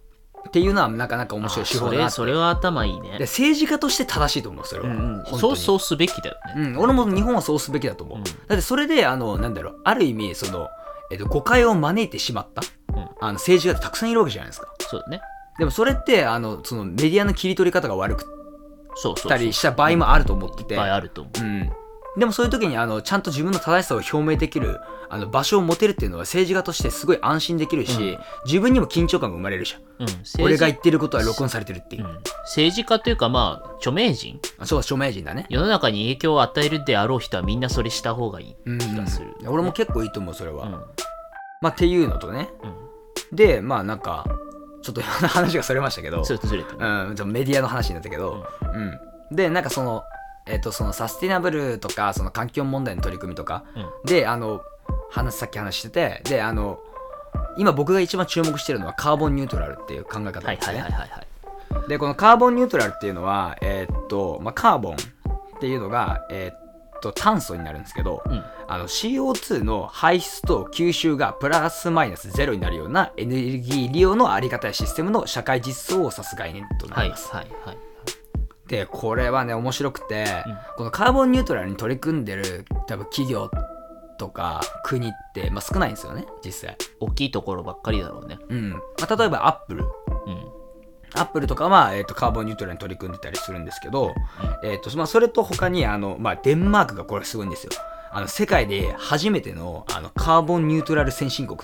Speaker 1: っていうのは、なかなか面白い手法
Speaker 2: あそれ
Speaker 1: だな
Speaker 2: それは頭いいね。
Speaker 1: で政治家として正しいと思う、それは。
Speaker 2: うんうん、
Speaker 1: 本当に。
Speaker 2: そうそうすべきだよね、
Speaker 1: うん、俺も日本はそうすべきだと思う。
Speaker 2: うん。
Speaker 1: だってそれで、あの、なんだろう、ある意味、その、えっと、誤解を招いてしまった、
Speaker 2: うん。
Speaker 1: あの政治家ってたくさんいるわけじゃないですか。
Speaker 2: そうだね。
Speaker 1: でもそれって、あの、そのメディアの切り取り方が悪く
Speaker 2: そうそうそう
Speaker 1: ったりした場合もあると思ってて。
Speaker 2: いっぱいあると思う。
Speaker 1: うん。でもそういう時にあのちゃんと自分の正しさを表明できるあの場所を持てるっていうのは政治家としてすごい安心できるし、
Speaker 2: うん。
Speaker 1: 自分にも緊張感が生まれるじゃん。
Speaker 2: うん、
Speaker 1: 俺が言ってることは録音されてるっていう。う。
Speaker 2: ん、政治家というかまあ著名人。
Speaker 1: あそう、著名人だね。
Speaker 2: 世の中に影響を与えるであろう人はみんなそれした方がいい
Speaker 1: うん、
Speaker 2: 気がする、
Speaker 1: 俺も結構いいと思う、それは。
Speaker 2: うん。
Speaker 1: まあっていうのとね。
Speaker 2: うん、
Speaker 1: で、まあなんか、ちょっと話がそれましたけど、うん、メディアの話になったけど、うん。で、なんかその、えっ、と、そのサスティナブルとか、その環境問題の取り組みとか、
Speaker 2: うん。
Speaker 1: で、あの、話、さっき話してて、で、あの、今僕が一番注目してるのはカーボンニュートラルっていう考え方ですね。
Speaker 2: はいはいはいはい
Speaker 1: で、このカーボンニュートラルっていうのは、えーっと、まあ、カーボンっていうのが、えーっと、炭素になるんですけど、
Speaker 2: うん。
Speaker 1: あの CO2 の排出と吸収がプラスマイナスゼロになるようなエネルギー利用のあり方やシステムの社会実装を指す概念とな
Speaker 2: はい
Speaker 1: ります。
Speaker 2: はいはい
Speaker 1: で、これはね、面白くて、
Speaker 2: うん
Speaker 1: このカーボンニュートラルに取り組んでる多分企業とか国って、まあ、少ないんですよね、実際。
Speaker 2: 大きいところばっかりだろうね
Speaker 1: うん。まあ、例えばアップル。
Speaker 2: うん
Speaker 1: アップルとかは、えー、とカーボンニュートラルに取り組んでたりするんですけど、えーとまあ、それと他にあの、まあ、デンマークがこれすごいんですよあの世界で初めてのあのカーボンニュートラル先進国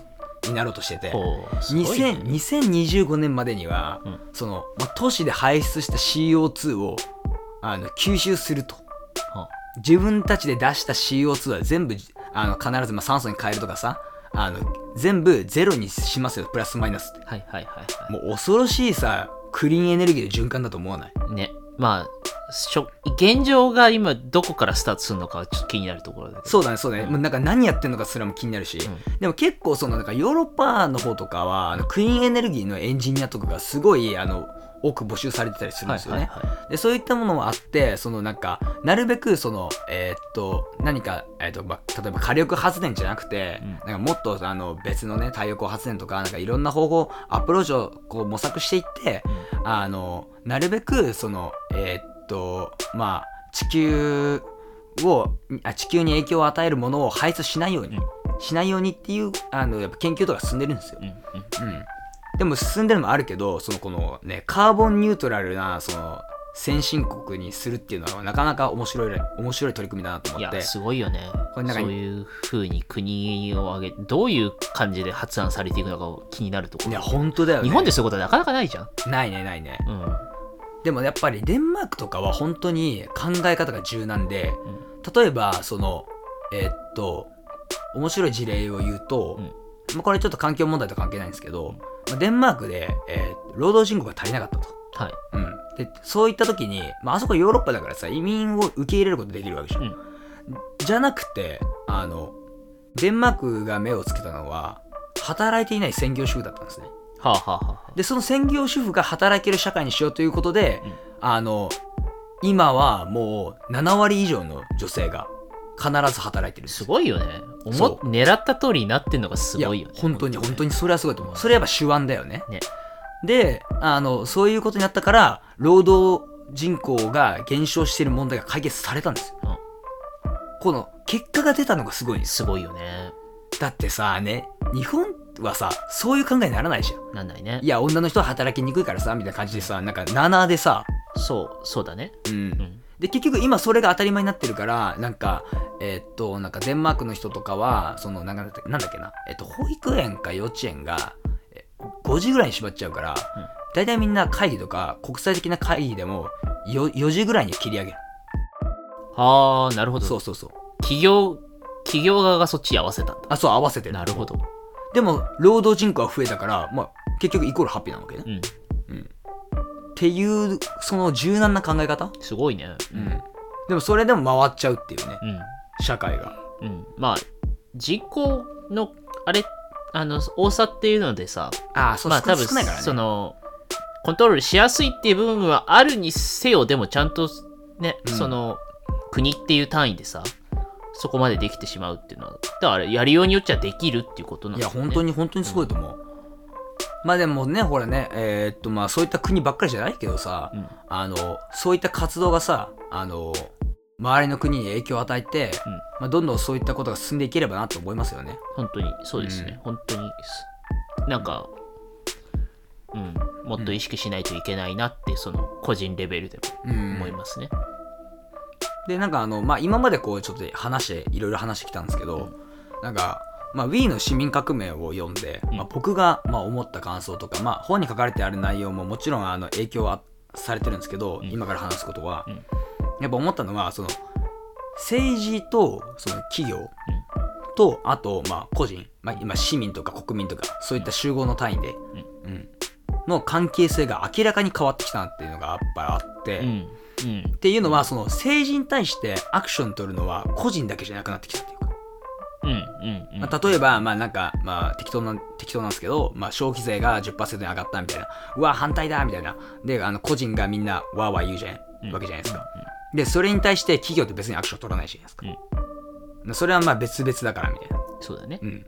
Speaker 1: になろうとしてて、
Speaker 2: ほうすごいね。
Speaker 1: 2000 2025年までには、
Speaker 2: うん。
Speaker 1: そのまあ、都市で排出した CO2 をあの吸収すると。
Speaker 2: は
Speaker 1: 自分たちで出した CO2 は全部あの必ずまあ酸素に変えるとかさあの全部ゼロにしますよ。プラスマイナスって。
Speaker 2: はいはいはいは
Speaker 1: もう恐ろしいさクリーンエネルギーの循環だと思わない
Speaker 2: い？ねまあしょ現状が今どこからスタートするのかはちょっと気になるところだ
Speaker 1: そうだねそうだね、
Speaker 2: うん。
Speaker 1: もうなんか何やってんのかすらも気になるし、
Speaker 2: うん。
Speaker 1: でも結構そのなんかヨーロッパの方とかはあのクリーンエネルギーのエンジニアとかがすごいあの多く募集されてたりするんですよね、でそういったものもあってそのなんかなるべくそのえーっと何か、えーっとまあ、例えば火力発電じゃなくて、
Speaker 2: うん。
Speaker 1: なんかもっとあの別のね太陽光発電とかなんかいろんな方法アプローチをこう模索していって、あのなるべくそのえーっとまあ地球をあ地球に影響を与えるものを排出しないように、しないようにっていうあのやっぱ研究とか進んでるんですよ。
Speaker 2: う。ん。うん。
Speaker 1: うん、でも進んでるのもあるけどそのこのねカーボンニュートラルなその先進国にするっていうのはなかなか面白い面白い取り組みだなと
Speaker 2: い
Speaker 1: 思って。
Speaker 2: やすごいよね。
Speaker 1: これ
Speaker 2: そういうふうに国を挙げどういう感じで発案されていくのか気になるところ。
Speaker 1: いや本当だよね。
Speaker 2: 日本でそういうことなかなかないじゃん、
Speaker 1: ないねないね。
Speaker 2: うん。
Speaker 1: でもやっぱりデンマークとかは本当に考え方が柔軟で例えばそのえーっと面白い事例を言うと、
Speaker 2: うん。
Speaker 1: まあ、これちょっと環境問題と関係ないんですけど、まあデンマークで、えー労働人口が足りなかったと。
Speaker 2: はい。
Speaker 1: うん、でそういった時に、まああそこヨーロッパだからさ移民を受け入れることできるわけじゃん、
Speaker 2: うん。
Speaker 1: じゃなくてあのデンマークが目をつけたのは働いていない専業主婦だったんですね。
Speaker 2: はあはあはあはあ。
Speaker 1: でその専業主婦が働ける社会にしようということで、
Speaker 2: うん。
Speaker 1: あの今はもう7割以上の女性が必ず働いてるす
Speaker 2: すごいよね思
Speaker 1: そ
Speaker 2: 狙った通りになってんのがすごいよね。
Speaker 1: や本当に本当
Speaker 2: に
Speaker 1: にそれはすごいと思う。それやっぱ手腕だよね。
Speaker 2: ね。
Speaker 1: であのそういうことになったから労働人口が減少している問題が解決されたんですよ、
Speaker 2: うん。
Speaker 1: この結果が出たのがすごいす
Speaker 2: ごいよね。
Speaker 1: だってさね日本はさそういう考えにならないじゃん。
Speaker 2: なんないね。
Speaker 1: いや女の人は働きにくいからさみたいな感じでさなんか7でさ。
Speaker 2: そうそうだね。
Speaker 1: うん。
Speaker 2: うん
Speaker 1: で結局今それが当たり前になってるからなんかえーっとなんかデンマークの人とかはそのなんかなんだっけな、えっと、保育園か幼稚園がえ5時ぐらいに縛っちゃうから、
Speaker 2: うん。
Speaker 1: 大体みんな会議とか国際的な会議でもよ4時ぐらいに切り上げる。
Speaker 2: ああなるほど。
Speaker 1: そうそうそう。
Speaker 2: 企業企業側がそっちに合わせたんだ。
Speaker 1: あそう合わせてる。
Speaker 2: なるほど。
Speaker 1: でも労働人口は増えたから、まあ、結局イコールハッピーなわけね、っ
Speaker 2: うん
Speaker 1: ていうその柔軟な考え方、
Speaker 2: すごいね。
Speaker 1: うん、でもそれでも回っちゃうっていうね。
Speaker 2: うん。
Speaker 1: 社会が。
Speaker 2: うん。まあ人口のあれあの多さっていうのでさ
Speaker 1: ああそ
Speaker 2: まあ多分
Speaker 1: 少ないからね。
Speaker 2: そのコントロールしやすいっていう部分はあるにせよでもちゃんとね、
Speaker 1: うん。
Speaker 2: その国っていう単位でさそこまでできてしまうっていうのはだからやりようによっちゃできるっていうことなん
Speaker 1: いや
Speaker 2: だよね。
Speaker 1: 本当に本当にすごいと思う、まあでもねほらねえーっとまあそういった国ばっかりじゃないけどさ、
Speaker 2: うん。
Speaker 1: あのそういった活動がさあの周りの国に影響を与えて、
Speaker 2: うん。
Speaker 1: まあ、どんどんそういったことが進んでいければなと思いますよね。
Speaker 2: 本当にそうですね、本当になんかうんもっと意識しないといけないなってその個人レベルでも
Speaker 1: うん。
Speaker 2: 思いますね、
Speaker 1: でなんかあのまあ今までこうちょっと話していろいろ話してきたんですけど、なんかまあ、Wii の市民革命を読んで、
Speaker 2: うん。
Speaker 1: まあ、僕がまあ思った感想とか、まあ、本に書かれてある内容ももちろんあの影響はされてるんですけど、
Speaker 2: うん。
Speaker 1: 今から話すことは、
Speaker 2: うん。
Speaker 1: やっぱ思ったのはその政治とその企業と、あとまあ個人、まあ、今市民とか国民とかそういった集合の単位で、うん。の関係性が明らかに変わってきたなっていうのがやっぱりあって、
Speaker 2: うん。うん。
Speaker 1: っていうのはその政治に対してアクション取るのは個人だけじゃなくなってきたっていうか、
Speaker 2: うんうんうん。
Speaker 1: まあ、例えばまあなんかまあ適当な適当なんですけど、まあ、消費税が10%に上がったみたいな。うわ反対だみたいな。であの個人がみんなわーわー言うじゃん、
Speaker 2: うん。
Speaker 1: わけじゃないですか。でそれに対して企業って別にアクション取らないじゃないですか、それはまあ別々だからみたいな。
Speaker 2: そうだね。
Speaker 1: うん。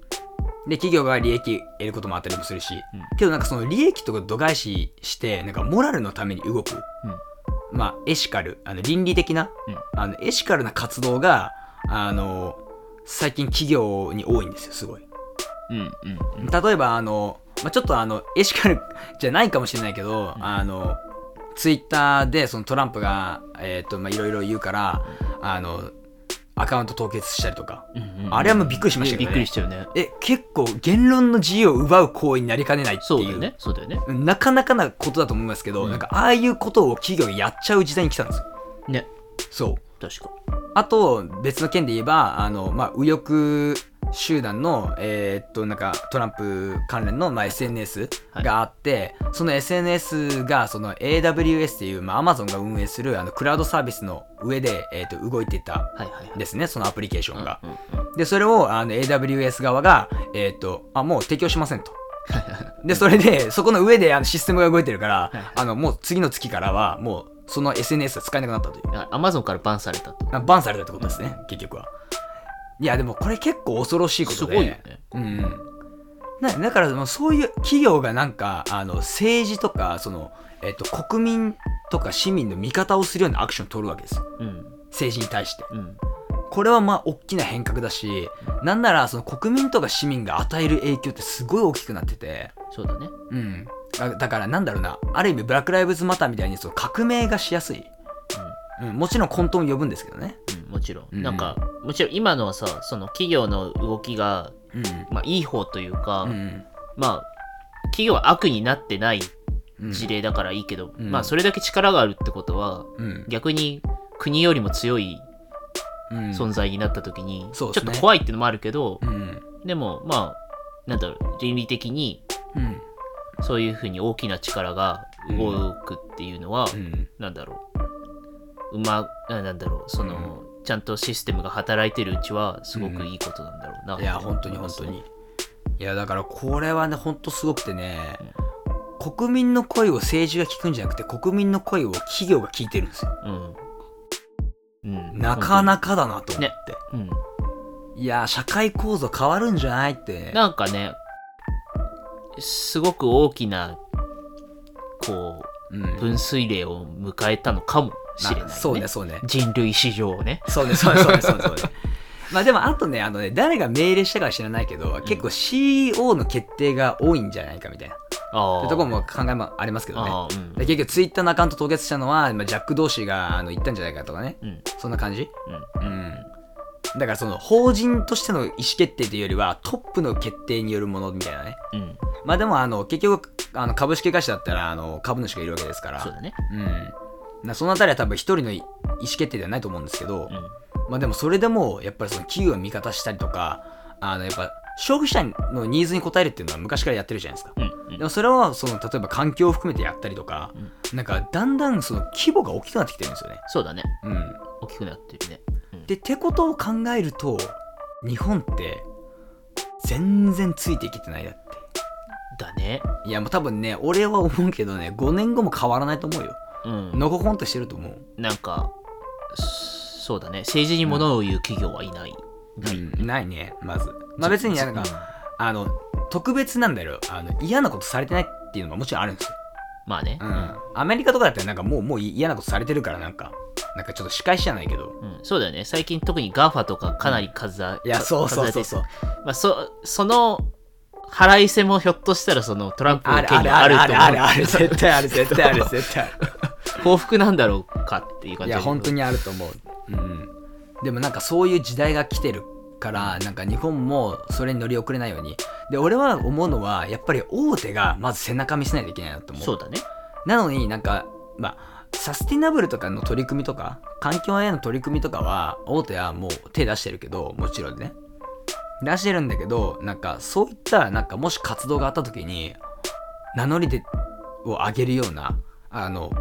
Speaker 1: で企業が利益得ることもあったりもするし、
Speaker 2: うん。
Speaker 1: けどなんかその利益とか度外視してなんかモラルのために動く、まあエシカル。あの倫理的な、
Speaker 2: うん。
Speaker 1: あのエシカルな活動があの最近企業に多いんですよすごい。
Speaker 2: うんうんうん。
Speaker 1: 例えばあの、まあ、ちょっとあのエシカル じゃないかもしれないけど、あのツイッターでそのトランプがえっ、とまあいろいろ言うからあのアカウント凍結したりとか。
Speaker 2: うんうん
Speaker 1: あれはもうびっくりしましたけどね。
Speaker 2: びっくりしたよね。
Speaker 1: え結構言論の自由を奪う行為になりかねないっていう。
Speaker 2: そうだよね。そうだよね。
Speaker 1: なかなかなことだと思いますけど、
Speaker 2: うん。
Speaker 1: なんかああいうことを企業がやっちゃう時代に来たんですよ。
Speaker 2: ね。
Speaker 1: そう
Speaker 2: 確か。
Speaker 1: あと別の件で言えばあの、まあ、右翼集団の、えーっとなんかトランプ関連の、まあ、SNS があって、その SNS がその AWS っていう、まあ、Amazon が運営するあのクラウドサービスの上で、えーっと動いていた
Speaker 2: はいはいはい。
Speaker 1: んですねそのアプリケーションが。
Speaker 2: うんうん
Speaker 1: でそれをあの AWS 側が、えーっとあもう提供しませんと。でそれでそこの上であのシステムが動いてるから、
Speaker 2: はい。
Speaker 1: あのもう次の月からはもうその SNS が使えなくなったという。
Speaker 2: アマゾンからバンされたと。
Speaker 1: あバンされたってことですね、結局は。いや、でもこれ結構恐ろしいことで。
Speaker 2: すごいよね。
Speaker 1: うん。なだからそういう企業がなんかあの政治とかその、えっと、国民とか市民の味方をするようなアクションを取るわけです。よ
Speaker 2: うん。
Speaker 1: 政治に対して。
Speaker 2: うん。
Speaker 1: これはまあ大きな変革だしなんならその国民とか市民が与える影響ってすごい大きくなってて。
Speaker 2: そうだね。
Speaker 1: うんだだからなんだろうな。ある意味ブラック・ライブズ・マターみたいにその革命がしやすい、うん、もちろん混沌を呼ぶんですけどね。
Speaker 2: うんもちろん、
Speaker 1: うん。
Speaker 2: なんかもちろん今のはさその企業の動きが
Speaker 1: うん。
Speaker 2: まあいい方というか、
Speaker 1: うん
Speaker 2: まあ企業は悪になってない
Speaker 1: うん。
Speaker 2: 事例だからいいけど、
Speaker 1: うん。
Speaker 2: まあそれだけ力があるってことは
Speaker 1: うん。
Speaker 2: 逆に国よりも強い
Speaker 1: うん。
Speaker 2: 存在になった時に、
Speaker 1: ね。
Speaker 2: ちょっと怖いっていうのもあるけど、
Speaker 1: うん。
Speaker 2: でもまあなんだろう倫理的に
Speaker 1: うん
Speaker 2: そういうふうに大きな力が動くっていうのは、
Speaker 1: うん。
Speaker 2: なんだろう。うまななんだろう。その、ちゃんとシステムが働いてるうちはすごくいいことなんだろうな、
Speaker 1: いや本当に本当に。いやだからこれはね本当すごくてね、国民の声を政治が聞くんじゃなくて国民の声を企業が聞いてるんですよ。
Speaker 2: うん、うん、
Speaker 1: なかなかだなと思って、
Speaker 2: ね。うん。
Speaker 1: いや社会構造変わるんじゃないって。
Speaker 2: なんかねすごく大きなこ
Speaker 1: うん。
Speaker 2: う分水嶺を迎えたのかもしれない、ね、
Speaker 1: あそうねそうね。
Speaker 2: 人類史上ね。
Speaker 1: そうねそうねそうねそうね。まあでもあとねあのね誰が命令したかは知らないけど、結構 CEO の決定が多いんじゃないかみたいな。
Speaker 2: あ
Speaker 1: ってところも考えもありますけどね。
Speaker 2: うん。
Speaker 1: で結局ツイッターのアカウント凍結したのは、まあ、ジャック同士があの言ったんじゃないかとかね。
Speaker 2: うん。
Speaker 1: そんな感じ？
Speaker 2: うん。
Speaker 1: うんだからその法人としての意思決定というよりはトップの決定によるものみたいなね。
Speaker 2: うん。
Speaker 1: まあでもあの結局あの株式会社だったらあの株主がいるわけですから。
Speaker 2: そうだね。
Speaker 1: うん。なそのあたりは多分一人の意思決定ではないと思うんですけど、
Speaker 2: うん。
Speaker 1: まあでもそれでもやっぱりその企業を味方したりとかあのやっぱ消費者のニーズに応えるっていうのは昔からやってるじゃないですか。
Speaker 2: うん。うん。
Speaker 1: でもそれはその例えば環境を含めてやったりとか、なんかだんだんその規模が大きくなってきてるんですよね。
Speaker 2: そうだね。
Speaker 1: うん、
Speaker 2: 大きくなってるね、うん
Speaker 1: でってことを考えると日本って全然ついていけてないだって。
Speaker 2: だね。
Speaker 1: いやもう多分ね俺は思うけどね5年後も変わらないと思うよ。
Speaker 2: うん。
Speaker 1: のほほんとしてると思う。
Speaker 2: なんかそうだね。政治に物を言う企業はいない、ない。
Speaker 1: うん、ないねまず。まあ別になんか、あの特別なんだよ。あの嫌なことされてないっていうのももちろんあるんですよ。
Speaker 2: まあね、
Speaker 1: うん、アメリカとかだったらなんかもうもう嫌なことされてるからなんかなんかちょっと仕返しじゃないけど。
Speaker 2: うんそうだよね最近特に GAFA とかかなり数あ、
Speaker 1: いやそうそうそうそう。
Speaker 2: まあ、そその払いせもひょっとしたらそのトランプの
Speaker 1: ある
Speaker 2: 件に
Speaker 1: あるある
Speaker 2: あると思う
Speaker 1: あるあるある絶対ある絶対ある絶対ある。
Speaker 2: 報復なんだろうかっていう感じ
Speaker 1: いや本当
Speaker 2: に
Speaker 1: にあると思う、うん、でもなんかそういう時代が来てるからなんか日本もそれに乗り遅れないようにで俺は思うのはやっぱり大手がまず背中見せないといけないなと思う
Speaker 2: そうだね
Speaker 1: なのになんかまあサスティナブルとかの取り組みとか環境への取り組みとかは大手はもう手出してるけどもちろんね。出してるんだけどなんかそういったなんかもし活動があった時に名乗り出を上げるようなあの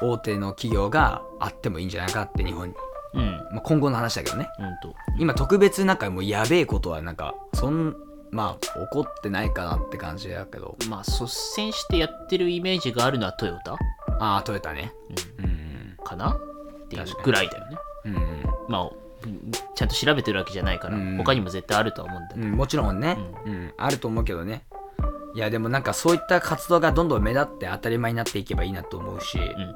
Speaker 1: 大手の企業があってもいいんじゃないかって日本に、
Speaker 2: うん。
Speaker 1: まあ、今後の話だけどね。
Speaker 2: うんと。
Speaker 1: 今特別なんかもうやべえことはなんかそんまあ起こってないかなって感じだけど。
Speaker 2: まあ率先してやってるイメージがあるのはトヨタ、
Speaker 1: ああトヨタね。
Speaker 2: うん。
Speaker 1: うん。
Speaker 2: かな？っていうぐらいだよね。
Speaker 1: うんうん。
Speaker 2: まあうんちゃんと調べてるわけじゃないから、
Speaker 1: うん
Speaker 2: 他にも絶対あるとは思うんだけど、
Speaker 1: うん、もちろんね、うん。あると思うけどね。いやでもなんかそういった活動がどんどん目立って当たり前になっていけばいいなと思うし、
Speaker 2: うん。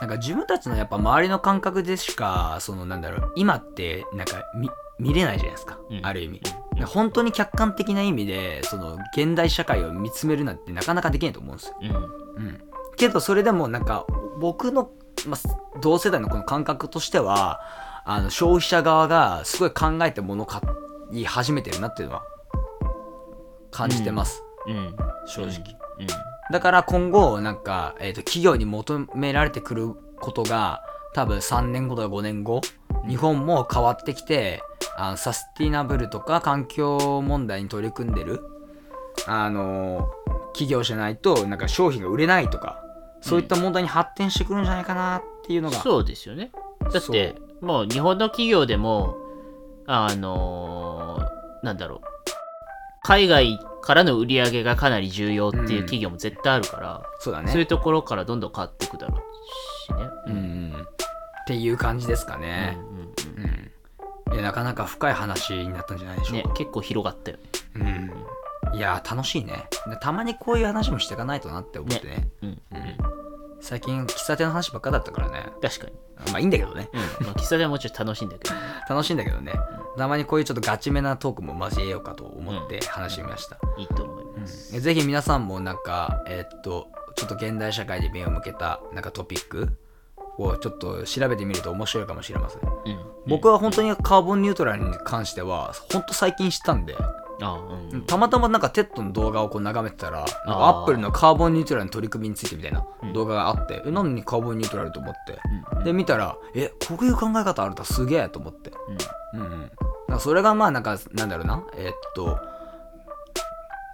Speaker 1: なんか自分たちのやっぱ周りの感覚でしかそのなんだろう今ってなんか見見れないじゃないですか、
Speaker 2: うん。
Speaker 1: ある意味、
Speaker 2: うん。
Speaker 1: 本当に客観的な意味でその現代社会を見つめるなんてなかなかできないと思うんですよ、
Speaker 2: うん。
Speaker 1: うん、けどそれでもなんか僕の、まあ、同世代のこの感覚としてはあの消費者側がすごい考えて物買い始めてるなっていうのは感じてます、
Speaker 2: うん。
Speaker 1: 正直、
Speaker 2: うん。
Speaker 1: だから今後なんか、えー、と企業に求められてくることが多分3年後とか5年後日本も変わってきてあのサスティナブルとか環境問題に取り組んでるあの企業じゃないとなんか商品が売れないとかそういった問題に発展してくるんじゃないかなっていうのが、
Speaker 2: そうですよね。だって、もう日本の企業でも、あのーなんだろう、海外からの売り上げがかなり重要っていう企業も絶対あるから、
Speaker 1: そうだ
Speaker 2: そういう
Speaker 1: ね
Speaker 2: ところからどんどん変わっていくだろうしね。
Speaker 1: うんうん。っていう感じですかね。
Speaker 2: うんうんうん。
Speaker 1: うん。いやなかなか深い話になったんじゃないでしょうか、
Speaker 2: ね結構広がったよね。
Speaker 1: うん、いや楽しいね。でたまにこういう話もしていかないとなって思ってね。
Speaker 2: うん。うん。
Speaker 1: 最近喫茶店の話ばっかだったからね。
Speaker 2: 確かに。
Speaker 1: まあいいんだけどね。
Speaker 2: うん。まあ、喫茶店はもちろん楽しいんだけど、ね、
Speaker 1: 楽しいんだけどね。たまにこういうちょっとガチめなトークも交えようかと思って話しました、
Speaker 2: いいと思います。
Speaker 1: ぜひ皆さんもなんかえーっとちょっと現代社会で目を向けたなんかトピックをちょっと調べてみると面白いかもしれません。
Speaker 2: うん。
Speaker 1: 僕は本当にカーボンニュートラルに関しては本当最近知ったんで
Speaker 2: あうんうん。
Speaker 1: たまたまなんか TEDの動画をこう眺めてたらアップルのカーボンニュートラルの取り組みについてみたいな動画があって、え何にカーボンニュートラルと思って、
Speaker 2: うん。
Speaker 1: で見たらえこういう考え方あるんだすげえと思って。
Speaker 2: うん。
Speaker 1: うんうん。それがまあなんかなんだろうな？えーっと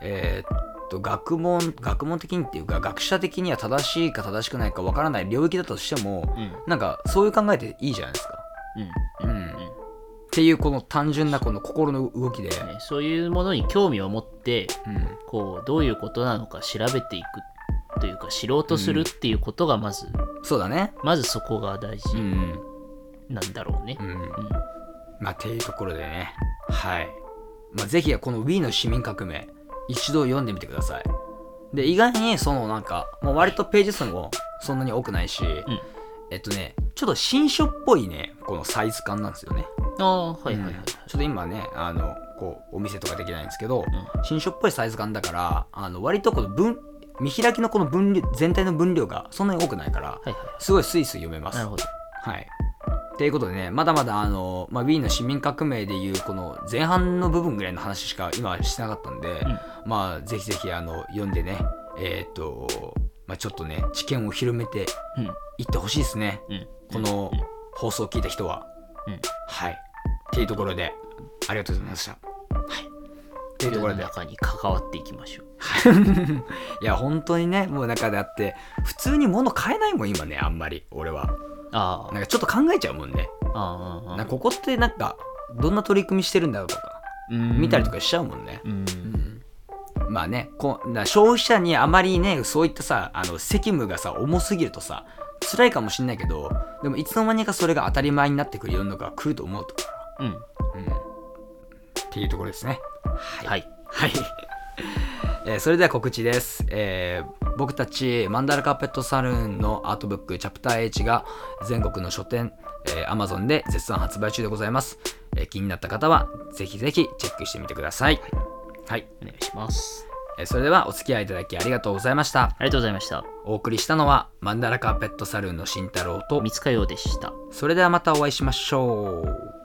Speaker 1: えーっと学問学問的にっていうか学者的には正しいか正しくないかわからない領域だとしても、
Speaker 2: うん。
Speaker 1: なんかそういう考えていいじゃないですか。
Speaker 2: うん。
Speaker 1: うんっていうこの単純なこの心の動きで、
Speaker 2: ね、そういうものに興味を持って
Speaker 1: うん。
Speaker 2: こうどういうことなのか調べていくというか知ろうとするっていうことがまず、
Speaker 1: そうだね。
Speaker 2: まずそこが大事
Speaker 1: うん
Speaker 2: なんだろうね。
Speaker 1: う。ん。
Speaker 2: うん。
Speaker 1: まあっていうところでね。はい、まあ、ぜひこの Wii の市民革命一度読んでみてください。で意外にそのなんかもう割とページ数もそんなに多くないし、えっとねちょっと新書っぽいねこのサイズ感なんですよね
Speaker 2: ああはいはいはいはい。
Speaker 1: うんちょっと今ねあのこうお店とかできないんですけど、新書っぽいサイズ感だからあの割とこの分見開きのこの分量全体の分量がそんなに多くないから
Speaker 2: はいはい
Speaker 1: すごいスイスイ読めます
Speaker 2: なるほど。
Speaker 1: はい。ということでね、まだまだあの、まあ、Wii の市民革命でいうこの前半の部分ぐらいの話しか今はしてなかったんで、まあぜひぜひあの読んでね、えーっと、まあ、ちょっとね、知見を広めて
Speaker 2: うん
Speaker 1: いってほしいですね。
Speaker 2: うん
Speaker 1: この放送を聞いた人は。
Speaker 2: うん
Speaker 1: はい。っていうところで、ありがとうございました。はい。っていうところで。
Speaker 2: 中に関わっていきましょう。
Speaker 1: いや、本当にね、もう中であって、普通に物買えないもん、今ね、あんまり、俺は。
Speaker 2: あ
Speaker 1: なんかちょっと考えちゃうもんね。
Speaker 2: あああ
Speaker 1: なここってなんかどんな取り組みしてるんだろうとか見たりとかしちゃうもんね。
Speaker 2: うん
Speaker 1: まあねこ消費者にあまりねそういったさあの責務がさ重すぎるとさ辛いかもしんないけどでもいつの間にかそれが当たり前になってくる世の中が来ると思うと、
Speaker 2: うん。
Speaker 1: うん、っていうところですね。
Speaker 2: はい。
Speaker 1: はい。えーそれでは告知です、えー僕たちマンダラカーペットサルーンのアートブックチャプター H が全国の書店、えー Amazon で絶賛発売中でございます、えー気になった方はぜひぜひチェックしてみてください。はい。
Speaker 2: お願いします
Speaker 1: えーそれではお付き合いいただきありがとうございました。
Speaker 2: ありがとうございました
Speaker 1: お送りしたのはマンダラカーペットサルーンの慎太郎と
Speaker 2: 三塚洋でした
Speaker 1: それではまたお会いしましょう。